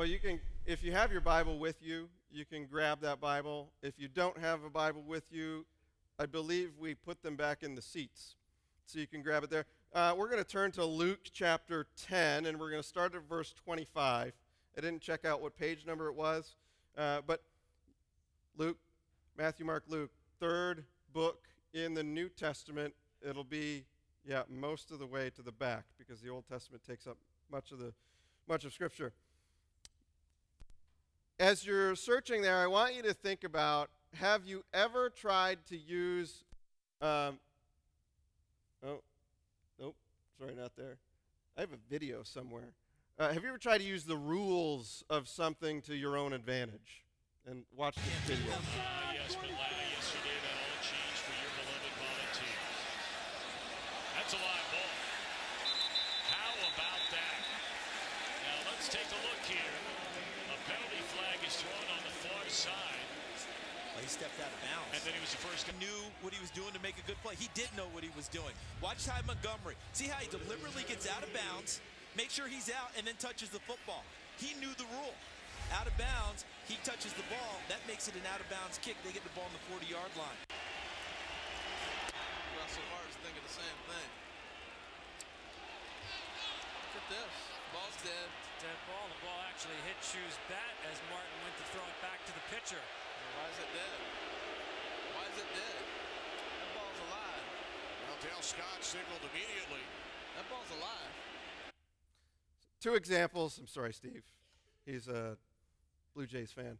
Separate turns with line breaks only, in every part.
Well, you can, if you have your Bible with you, you can grab that Bible. If you don't have a Bible with you, I believe we put them back in the seats. So you can grab it there. Uh, we're going to turn to Luke chapter 10, and we're going to start at verse 25. I didn't check out what page number it was, uh, but Luke, Matthew, Mark, Luke, third book in the New Testament. It'll be, yeah, most of the way to the back because the Old Testament takes up much of the much of Scripture. As you're searching there, I want you to think about have you ever tried to use. Um, oh, nope, sorry, not there. I have a video somewhere. Uh, have you ever tried to use the rules of something to your own advantage? And watch this video.
Uh, yes, but yesterday that all changed for your beloved Volunteers. That's a live ball. How about that? Now let's take a look here. A penalty flag is thrown on the far side.
Well, he stepped out of bounds.
And then he was the first guy.
knew what he was doing to make a good play. He did know what he was doing. Watch Ty Montgomery. See how he deliberately gets out of bounds, make sure he's out, and then touches the football. He knew the rule. Out of bounds, he touches the ball. That makes it an out of bounds kick. They get the ball on the 40 yard line.
Russell Hart's thinking the same thing. Look at this. Ball's dead.
Dead ball. The ball actually hit Choo's bat as Martin went to throw it back to the pitcher.
Why is it dead? Why is it dead? That ball's alive.
Well, Dale Scott signaled immediately.
That ball's alive.
Two examples. I'm sorry, Steve. He's a Blue Jays fan.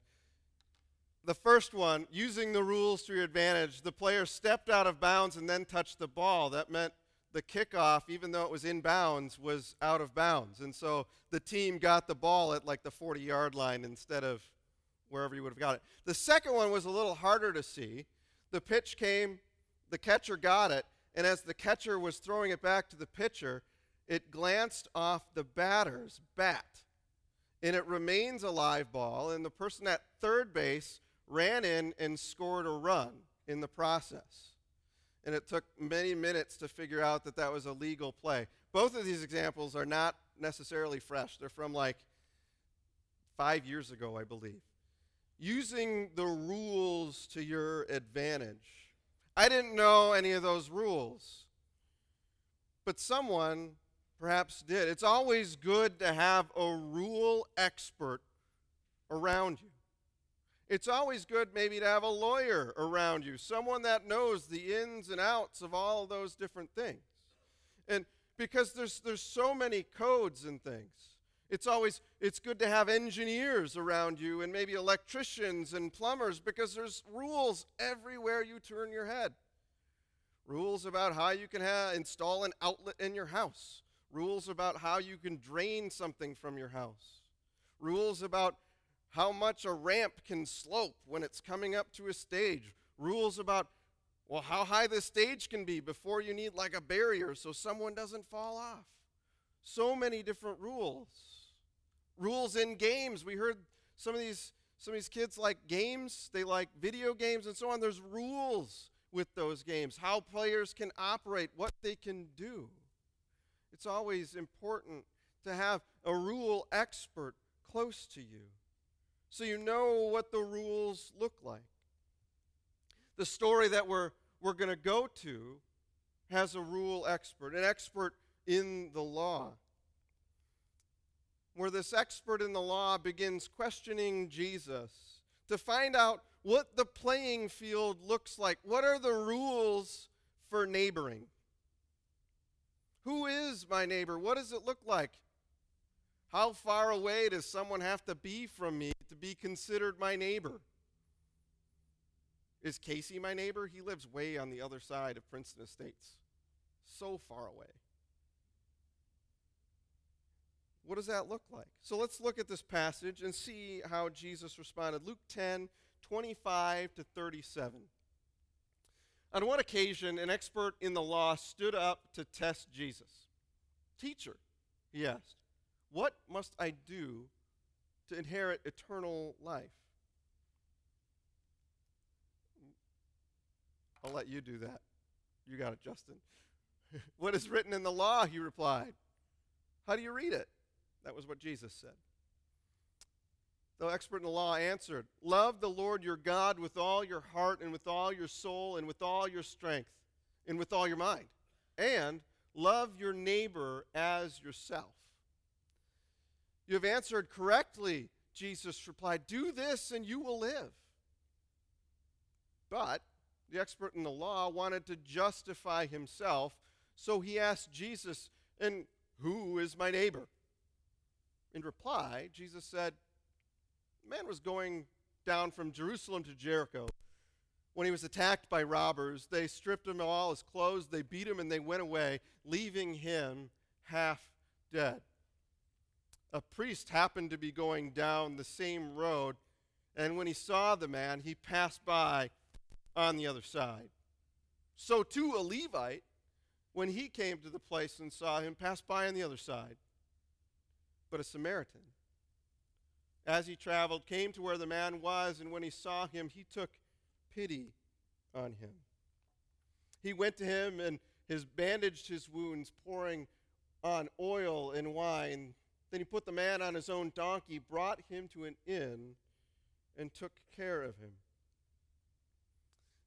The first one, using the rules to your advantage, the player stepped out of bounds and then touched the ball. That meant the kickoff, even though it was in bounds, was out of bounds. And so the team got the ball at like the 40 yard line instead of wherever you would have got it. The second one was a little harder to see. The pitch came, the catcher got it, and as the catcher was throwing it back to the pitcher, it glanced off the batter's bat. And it remains a live ball, and the person at third base ran in and scored a run in the process. And it took many minutes to figure out that that was a legal play. Both of these examples are not necessarily fresh, they're from like five years ago, I believe. Using the rules to your advantage. I didn't know any of those rules, but someone perhaps did. It's always good to have a rule expert around you. It's always good maybe to have a lawyer around you, someone that knows the ins and outs of all those different things. And because there's there's so many codes and things. It's always it's good to have engineers around you and maybe electricians and plumbers because there's rules everywhere you turn your head. Rules about how you can ha- install an outlet in your house. Rules about how you can drain something from your house. Rules about how much a ramp can slope when it's coming up to a stage. Rules about, well, how high the stage can be before you need like a barrier so someone doesn't fall off. So many different rules. Rules in games. We heard some of these some of these kids like games, they like video games and so on. There's rules with those games, how players can operate, what they can do. It's always important to have a rule expert close to you so you know what the rules look like. The story that we're, we're going to go to has a rule expert, an expert in the law, where this expert in the law begins questioning Jesus to find out what the playing field looks like. What are the rules for neighboring? Who is my neighbor? What does it look like? How far away does someone have to be from me to be considered my neighbor? Is Casey my neighbor? He lives way on the other side of Princeton Estates, so far away. What does that look like? So let's look at this passage and see how Jesus responded. Luke 10, 25 to 37. On one occasion, an expert in the law stood up to test Jesus. Teacher, he asked, what must I do to inherit eternal life? I'll let you do that. You got it, Justin. what is written in the law? He replied. How do you read it? That was what Jesus said. the expert in the law answered, Love the Lord your God with all your heart and with all your soul and with all your strength and with all your mind. And love your neighbor as yourself. You have answered correctly, Jesus replied. Do this and you will live. But the expert in the law wanted to justify himself, so he asked Jesus, And who is my neighbor? In reply, Jesus said, The man was going down from Jerusalem to Jericho when he was attacked by robbers. They stripped him of all his clothes, they beat him, and they went away, leaving him half dead. A priest happened to be going down the same road, and when he saw the man, he passed by on the other side. So too a Levite, when he came to the place and saw him, passed by on the other side. But a Samaritan, as he traveled, came to where the man was, and when he saw him, he took pity on him. He went to him and has bandaged his wounds, pouring on oil and wine. Then he put the man on his own donkey, brought him to an inn, and took care of him.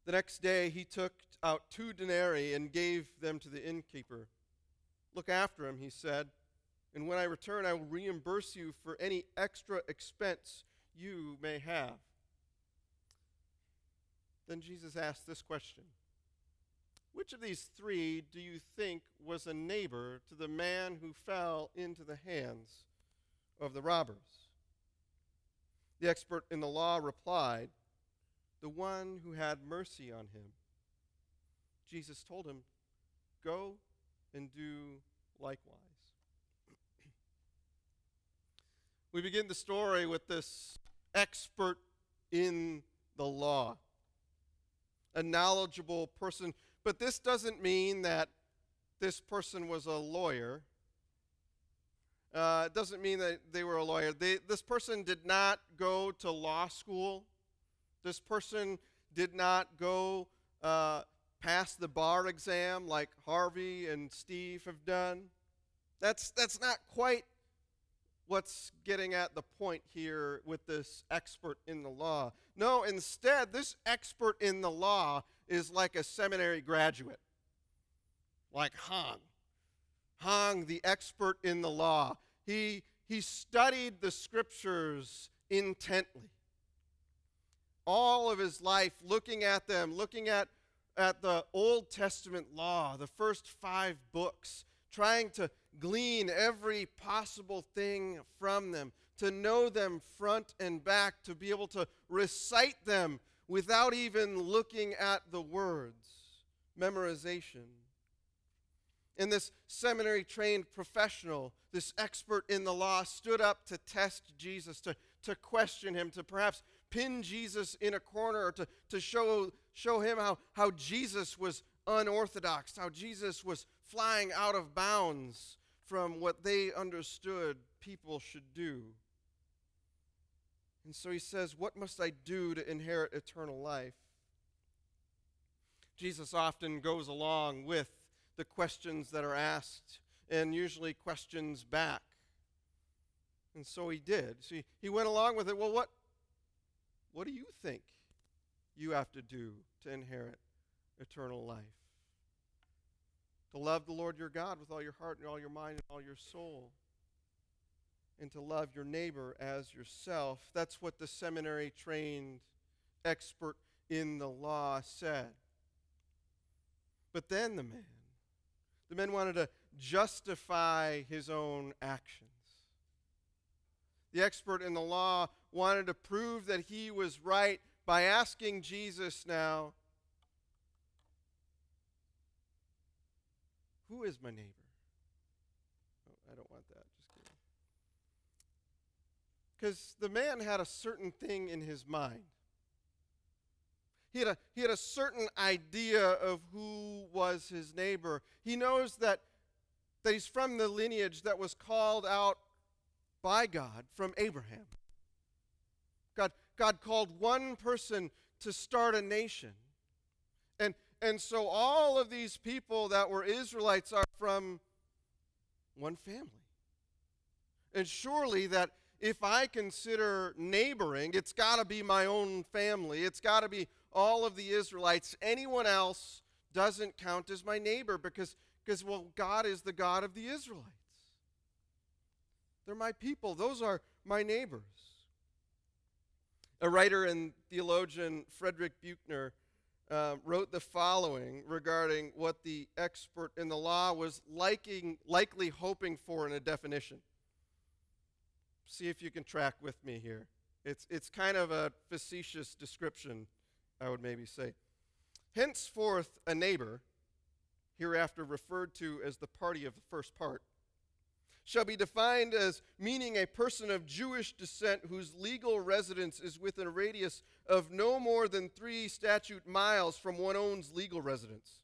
The next day he took out two denarii and gave them to the innkeeper. Look after him, he said, and when I return, I will reimburse you for any extra expense you may have. Then Jesus asked this question Which of these three do you think was a neighbor to the man who fell into the hands of the robbers? The expert in the law replied, The one who had mercy on him. Jesus told him, Go and do likewise. We begin the story with this expert in the law a knowledgeable person. But this doesn't mean that this person was a lawyer. Uh, it doesn't mean that they were a lawyer. They, this person did not go to law school. This person did not go uh, pass the bar exam like Harvey and Steve have done. That's, that's not quite what's getting at the point here with this expert in the law. No, instead, this expert in the law is like a seminary graduate, like Hong. Hong, the expert in the law. He, he studied the scriptures intently. All of his life, looking at them, looking at, at the Old Testament law, the first five books, trying to glean every possible thing from them, to know them front and back, to be able to recite them without even looking at the words. Memorization. And this seminary trained professional, this expert in the law, stood up to test Jesus, to, to question him, to perhaps pin Jesus in a corner, or to, to show, show him how, how Jesus was unorthodox, how Jesus was flying out of bounds from what they understood people should do. And so he says, What must I do to inherit eternal life? Jesus often goes along with the questions that are asked and usually questions back. And so he did. See, he went along with it. Well, what, what do you think you have to do to inherit eternal life? To love the Lord your God with all your heart and all your mind and all your soul. And to love your neighbor as yourself. That's what the seminary trained expert in the law said. But then the man, the man wanted to justify his own actions. The expert in the law wanted to prove that he was right by asking Jesus now, Who is my neighbor? Oh, I don't want that. Just kidding. Because the man had a certain thing in his mind. He had, a, he had a certain idea of who was his neighbor. He knows that, that he's from the lineage that was called out by God from Abraham. God, God called one person to start a nation. And, so all of these people that were Israelites are from one family. And surely that if I consider neighboring, it's got to be my own family. It's got to be all of the Israelites. Anyone else doesn't count as my neighbor because, because, well, God is the God of the Israelites. They're my people, those are my neighbors. A writer and theologian, Frederick Buechner, uh, wrote the following regarding what the expert in the law was liking, likely hoping for in a definition. See if you can track with me here. It's, it's kind of a facetious description, I would maybe say. Henceforth, a neighbor, hereafter referred to as the party of the first part, shall be defined as meaning a person of Jewish descent whose legal residence is within a radius of no more than three statute miles from one own's legal residence,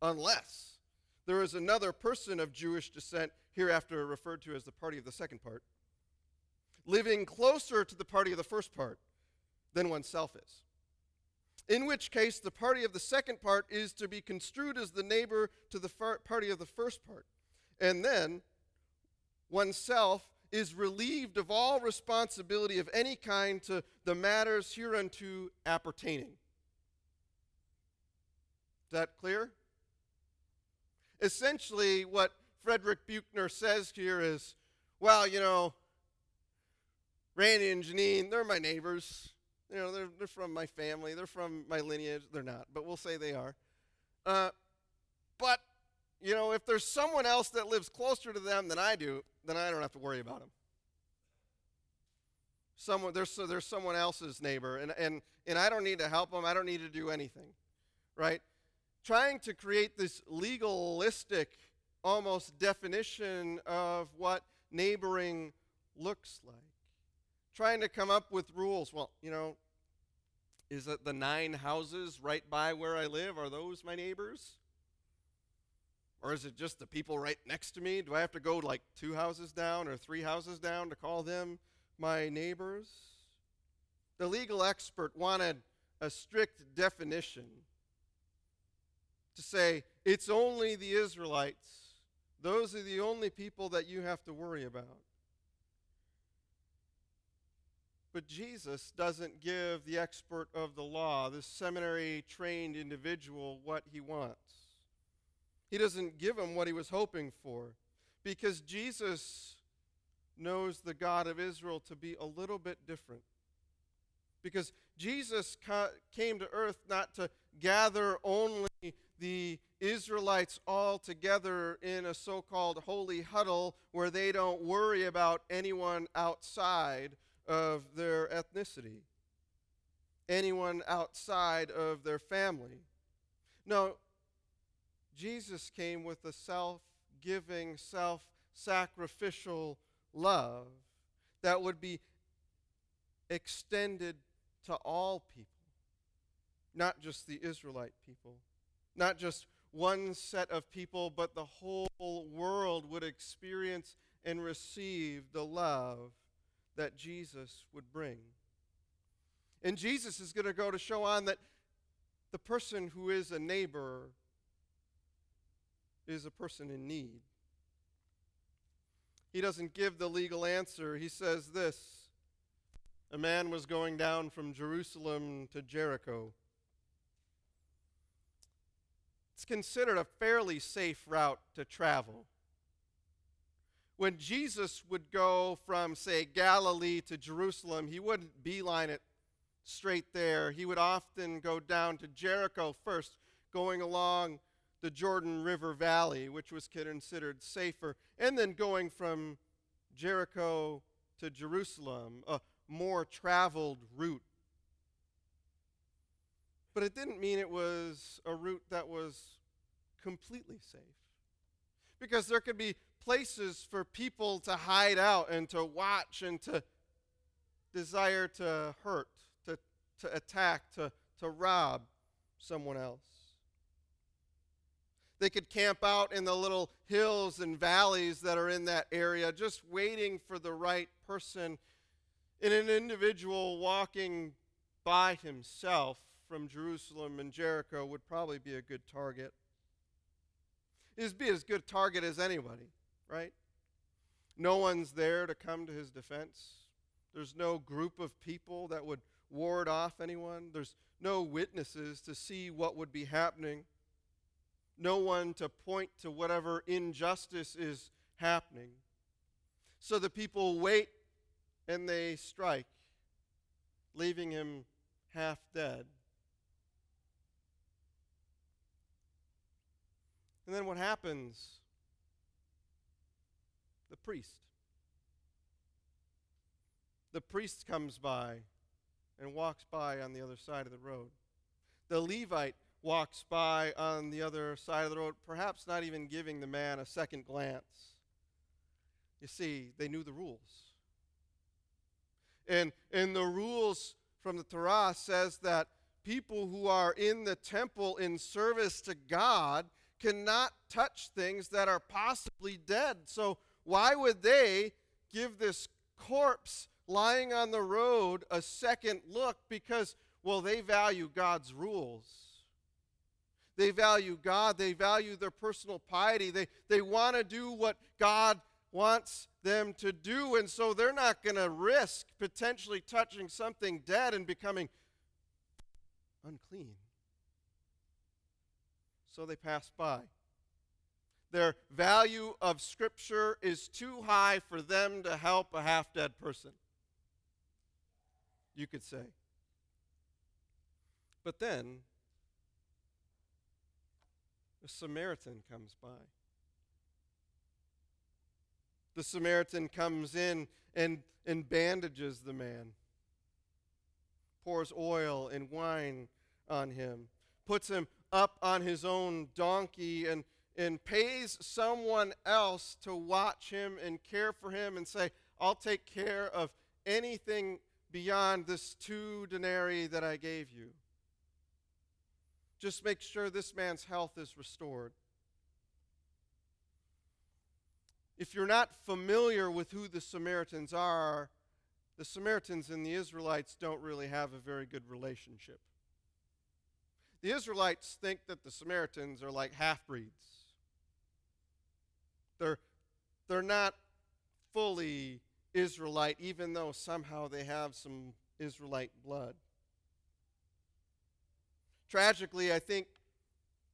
unless there is another person of Jewish descent, hereafter referred to as the party of the second part, living closer to the party of the first part than oneself is. In which case, the party of the second part is to be construed as the neighbor to the far- party of the first part. And then, oneself is relieved of all responsibility of any kind to the matters hereunto appertaining. Is that clear? Essentially, what Frederick Buechner says here is well, you know, Randy and Janine, they're my neighbors. You know, they're, they're from my family, they're from my lineage. They're not, but we'll say they are. Uh, but you know, if there's someone else that lives closer to them than I do, then I don't have to worry about them. Someone, there's, so there's someone else's neighbor, and, and, and I don't need to help them. I don't need to do anything, right? Trying to create this legalistic, almost definition of what neighboring looks like. Trying to come up with rules. Well, you know, is it the nine houses right by where I live? Are those my neighbors? Or is it just the people right next to me? Do I have to go like two houses down or three houses down to call them my neighbors? The legal expert wanted a strict definition to say it's only the Israelites. Those are the only people that you have to worry about. But Jesus doesn't give the expert of the law, this seminary trained individual, what he wants. He doesn't give him what he was hoping for because Jesus knows the God of Israel to be a little bit different. Because Jesus ca- came to earth not to gather only the Israelites all together in a so called holy huddle where they don't worry about anyone outside of their ethnicity, anyone outside of their family. No, Jesus came with a self giving, self sacrificial love that would be extended to all people, not just the Israelite people, not just one set of people, but the whole world would experience and receive the love that Jesus would bring. And Jesus is going to go to show on that the person who is a neighbor is a person in need. He doesn't give the legal answer. He says this A man was going down from Jerusalem to Jericho. It's considered a fairly safe route to travel. When Jesus would go from, say, Galilee to Jerusalem, he wouldn't beeline it straight there. He would often go down to Jericho first, going along the Jordan River Valley, which was considered safer, and then going from Jericho to Jerusalem, a more traveled route. But it didn't mean it was a route that was completely safe. Because there could be places for people to hide out and to watch and to desire to hurt, to, to attack, to, to rob someone else. They could camp out in the little hills and valleys that are in that area, just waiting for the right person. And an individual walking by himself from Jerusalem and Jericho would probably be a good target. It'd be as good a target as anybody, right? no one's there to come to his defense. There's no group of people that would ward off anyone. There's no witnesses to see what would be happening. No one to point to whatever injustice is happening. So the people wait and they strike, leaving him half dead. And then what happens? The priest. The priest comes by and walks by on the other side of the road. The Levite walks by on the other side of the road, perhaps not even giving the man a second glance. You see, they knew the rules. And, and the rules from the Torah says that people who are in the temple in service to God cannot touch things that are possibly dead. So why would they give this corpse lying on the road a second look? Because, well, they value God's rules. They value God. They value their personal piety. They, they want to do what God wants them to do. And so they're not going to risk potentially touching something dead and becoming unclean. So they pass by. Their value of Scripture is too high for them to help a half dead person. You could say. But then a Samaritan comes by. The Samaritan comes in and, and bandages the man, pours oil and wine on him, puts him up on his own donkey, and, and pays someone else to watch him and care for him and say, I'll take care of anything beyond this two denarii that I gave you. Just make sure this man's health is restored. If you're not familiar with who the Samaritans are, the Samaritans and the Israelites don't really have a very good relationship. The Israelites think that the Samaritans are like half breeds. They're, they're not fully Israelite, even though somehow they have some Israelite blood. Tragically, I think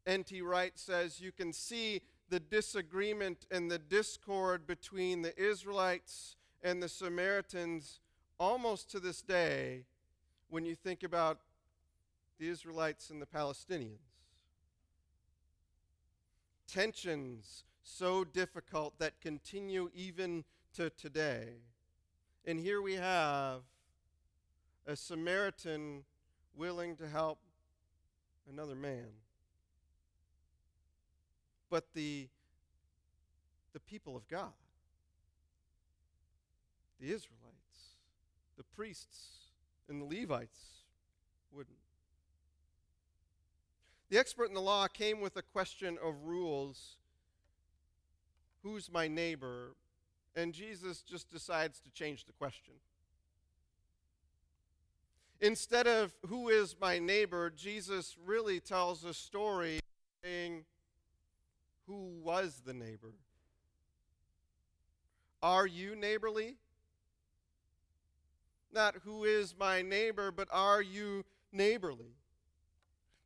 N.T. Wright says you can see the disagreement and the discord between the Israelites and the Samaritans almost to this day when you think about the Israelites and the Palestinians. Tensions so difficult that continue even to today. And here we have a Samaritan willing to help another man. But the, the people of God, the Israelites, the priests, and the Levites wouldn't. The expert in the law came with a question of rules Who's my neighbor? And Jesus just decides to change the question. Instead of who is my neighbor, Jesus really tells a story saying, Who was the neighbor? Are you neighborly? Not who is my neighbor, but are you neighborly?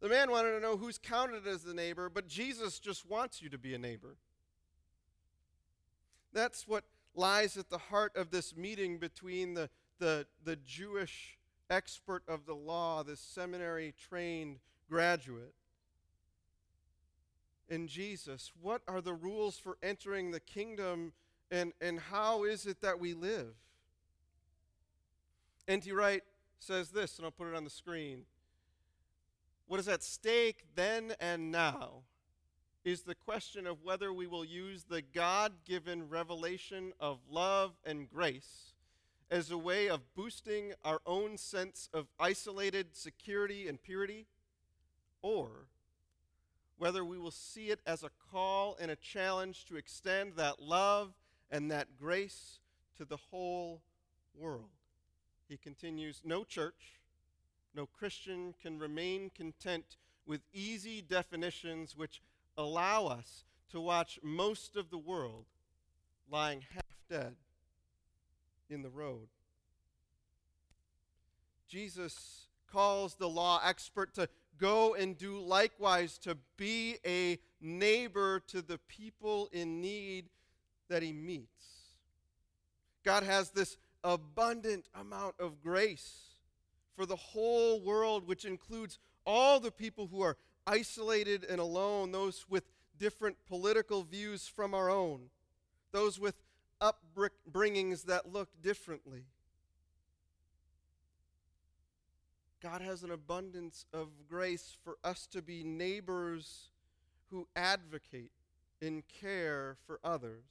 The man wanted to know who's counted as the neighbor, but Jesus just wants you to be a neighbor. That's what lies at the heart of this meeting between the, the, the Jewish expert of the law, this seminary trained graduate, in Jesus. What are the rules for entering the kingdom, and, and how is it that we live? N.T. Wright says this, and I'll put it on the screen. What is at stake then and now is the question of whether we will use the God given revelation of love and grace as a way of boosting our own sense of isolated security and purity, or whether we will see it as a call and a challenge to extend that love and that grace to the whole world. He continues No church, no Christian can remain content with easy definitions which allow us to watch most of the world lying half dead in the road. Jesus calls the law expert to go and do likewise, to be a neighbor to the people in need that he meets. God has this abundant amount of grace for the whole world, which includes all the people who are isolated and alone, those with different political views from our own, those with upbringings that look differently. God has an abundance of grace for us to be neighbors who advocate and care for others.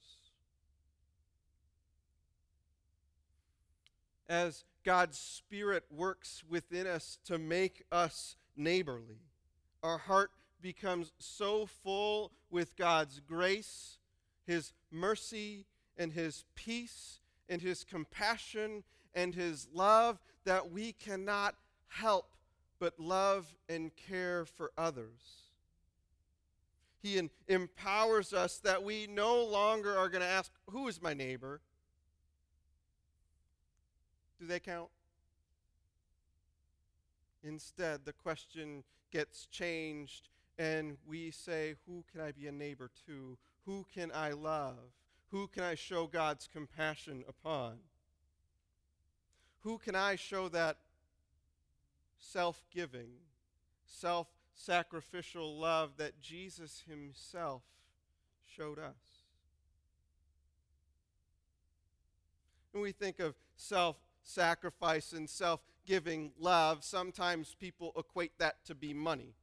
As God's Spirit works within us to make us neighborly, our heart becomes so full with God's grace, His mercy, and His peace, and His compassion, and His love that we cannot help but love and care for others. He in, empowers us that we no longer are going to ask, Who is my neighbor? Do they count? Instead, the question gets changed, and we say, Who can I be a neighbor to? Who can I love? Who can I show God's compassion upon? Who can I show that self giving, self sacrificial love that Jesus himself showed us. When we think of self sacrifice and self giving love, sometimes people equate that to be money.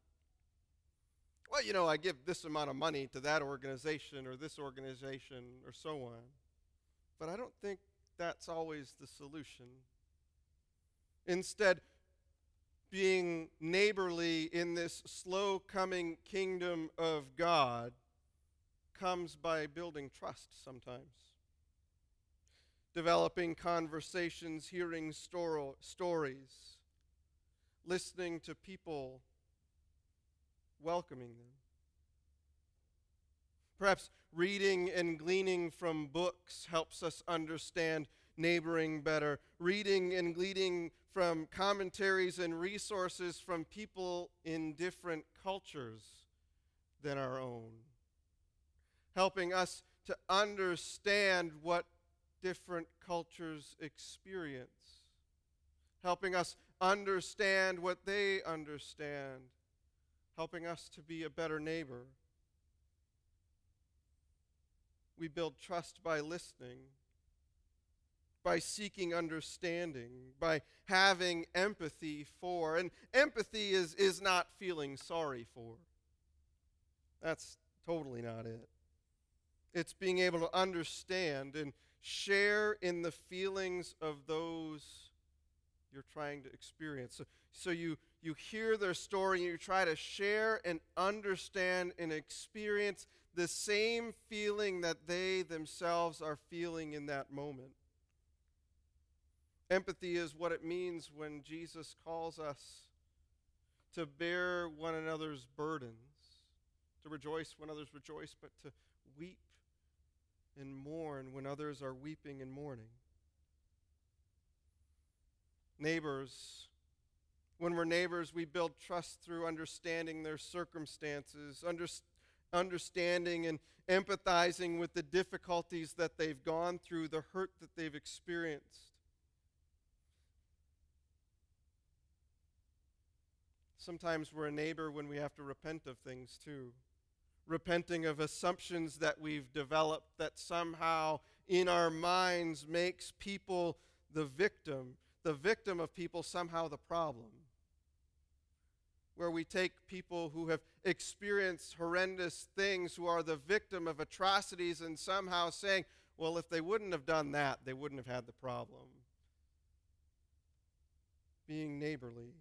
Well, you know, I give this amount of money to that organization or this organization or so on. But I don't think that's always the solution. Instead, being neighborly in this slow coming kingdom of God comes by building trust sometimes. Developing conversations, hearing storo- stories, listening to people, welcoming them. Perhaps reading and gleaning from books helps us understand neighboring better. Reading and gleaning from commentaries and resources from people in different cultures than our own, helping us to understand what different cultures experience, helping us understand what they understand, helping us to be a better neighbor. We build trust by listening by seeking understanding, by having empathy for. And empathy is, is not feeling sorry for. That's totally not it. It's being able to understand and share in the feelings of those you're trying to experience. So, so you, you hear their story and you try to share and understand and experience the same feeling that they themselves are feeling in that moment. Empathy is what it means when Jesus calls us to bear one another's burdens, to rejoice when others rejoice, but to weep and mourn when others are weeping and mourning. Neighbors, when we're neighbors, we build trust through understanding their circumstances, under, understanding and empathizing with the difficulties that they've gone through, the hurt that they've experienced. Sometimes we're a neighbor when we have to repent of things too. Repenting of assumptions that we've developed that somehow in our minds makes people the victim, the victim of people somehow the problem. Where we take people who have experienced horrendous things, who are the victim of atrocities, and somehow saying, well, if they wouldn't have done that, they wouldn't have had the problem. Being neighborly.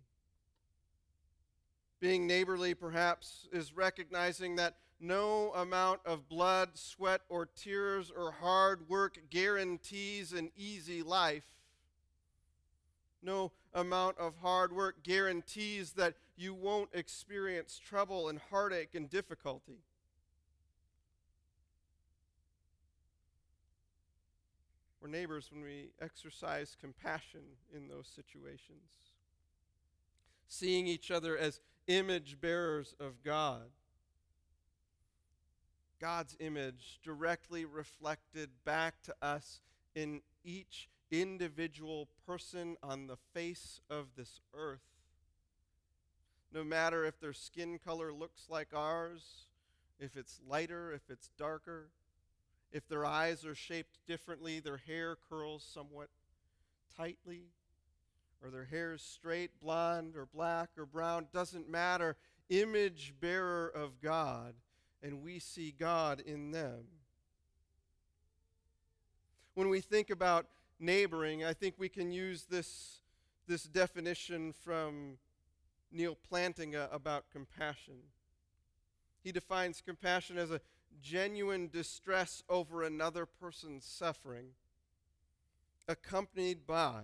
Being neighborly, perhaps, is recognizing that no amount of blood, sweat, or tears or hard work guarantees an easy life. No amount of hard work guarantees that you won't experience trouble and heartache and difficulty. We're neighbors when we exercise compassion in those situations. Seeing each other as image bearers of God. God's image directly reflected back to us in each individual person on the face of this earth. No matter if their skin color looks like ours, if it's lighter, if it's darker, if their eyes are shaped differently, their hair curls somewhat tightly, or their hair is straight, blonde, or black, or brown, doesn't matter. Image bearer of God, and we see God in them. When we think about neighboring, I think we can use this, this definition from Neal Plantinga about compassion. He defines compassion as a genuine distress over another person's suffering, accompanied by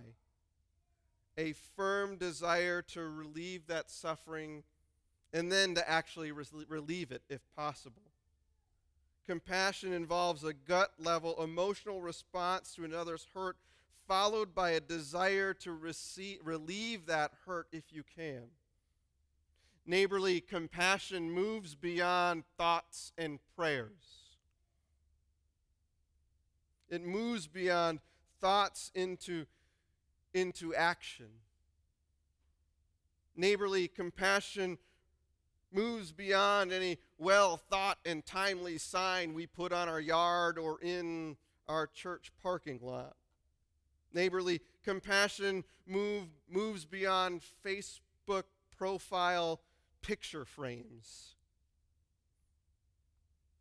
a firm desire to relieve that suffering and then to actually relieve it if possible. Compassion involves a gut level emotional response to another's hurt, followed by a desire to receive, relieve that hurt if you can. Neighborly compassion moves beyond thoughts and prayers. It moves beyond thoughts into, into action. Neighborly compassion moves beyond any well thought and timely sign we put on our yard or in our church parking lot. Neighborly compassion move, moves beyond Facebook profile picture frames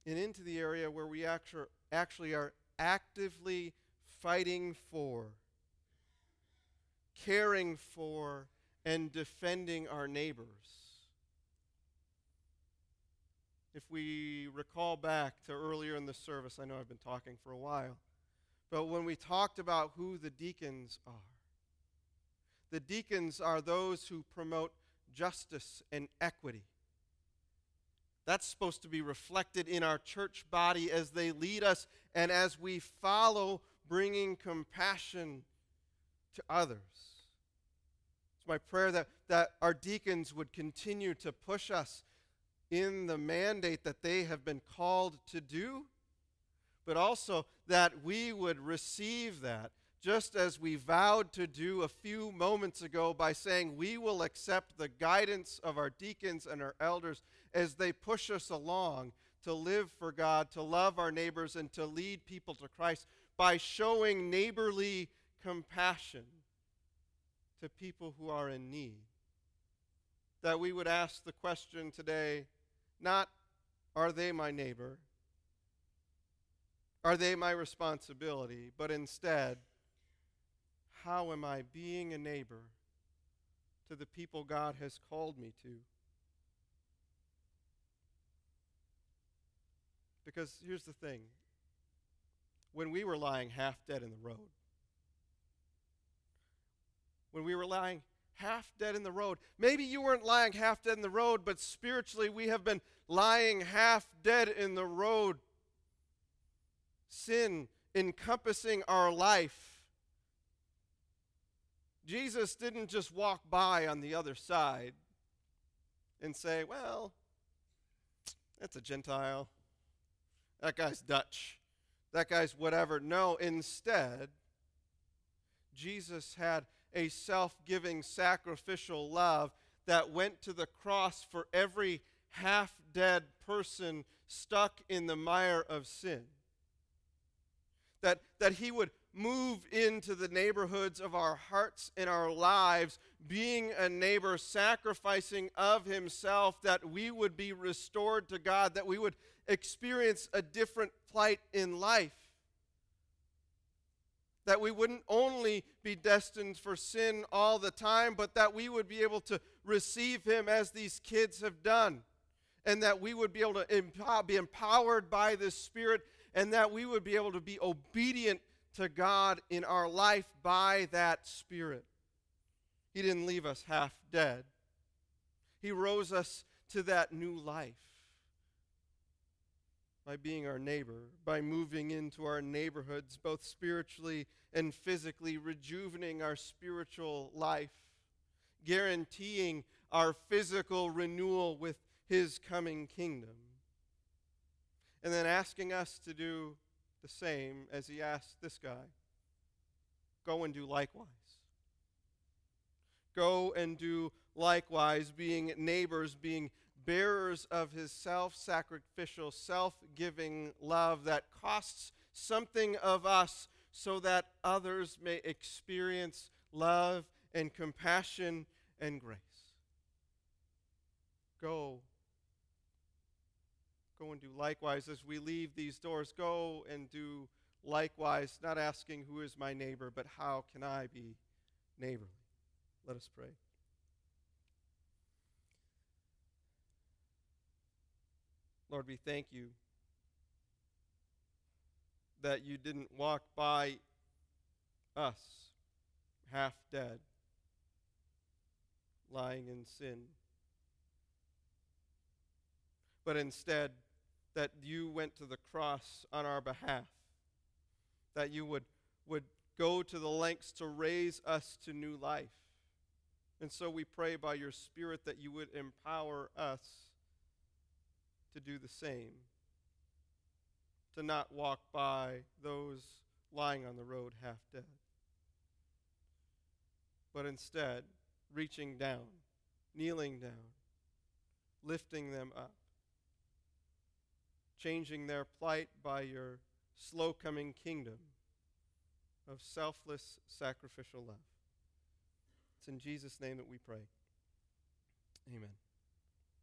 and into the area where we actually are actively fighting for, caring for, and defending our neighbors. If we recall back to earlier in the service, I know I've been talking for a while, but when we talked about who the deacons are, the deacons are those who promote justice and equity. That's supposed to be reflected in our church body as they lead us and as we follow bringing compassion to others. It's my prayer that, that our deacons would continue to push us in the mandate that they have been called to do, but also that we would receive that just as we vowed to do a few moments ago by saying we will accept the guidance of our deacons and our elders as they push us along to live for God, to love our neighbors, and to lead people to Christ by showing neighborly compassion to people who are in need. That we would ask the question today not, are they my neighbor? Are they my responsibility? But instead, how am I being a neighbor to the people God has called me to? Because here's the thing when we were lying half dead in the road, when we were lying half dead in the road. Maybe you weren't lying half dead in the road, but spiritually we have been lying half dead in the road. Sin encompassing our life. Jesus didn't just walk by on the other side and say, well, that's a Gentile. That guy's Dutch. That guy's whatever. No, instead, Jesus had a self giving, sacrificial love that went to the cross for every half dead person stuck in the mire of sin. That, that he would move into the neighborhoods of our hearts and our lives, being a neighbor, sacrificing of himself, that we would be restored to God, that we would experience a different plight in life that we wouldn't only be destined for sin all the time, but that we would be able to receive Him as these kids have done, and that we would be able to empower, be empowered by the Spirit, and that we would be able to be obedient to God in our life by that Spirit. He didn't leave us half dead, He rose us to that new life. By being our neighbor, by moving into our neighborhoods, both spiritually and physically, rejuvenating our spiritual life, guaranteeing our physical renewal with His coming kingdom, and then asking us to do the same as He asked this guy go and do likewise. Go and do likewise, being neighbors, being bearers of his self sacrificial, self giving love that costs something of us so that others may experience love and compassion and grace. Go. Go and do likewise as we leave these doors. Go and do likewise, not asking who is my neighbor, but how can I be neighborly? Let us pray. Lord, we thank you that you didn't walk by us half dead, lying in sin, but instead that you went to the cross on our behalf, that you would, would go to the lengths to raise us to new life. And so we pray by your Spirit that you would empower us to do the same, to not walk by those lying on the road half dead, but instead reaching down, kneeling down, lifting them up, changing their plight by your slow coming kingdom of selfless sacrificial love. It's in Jesus' name that we pray. Amen.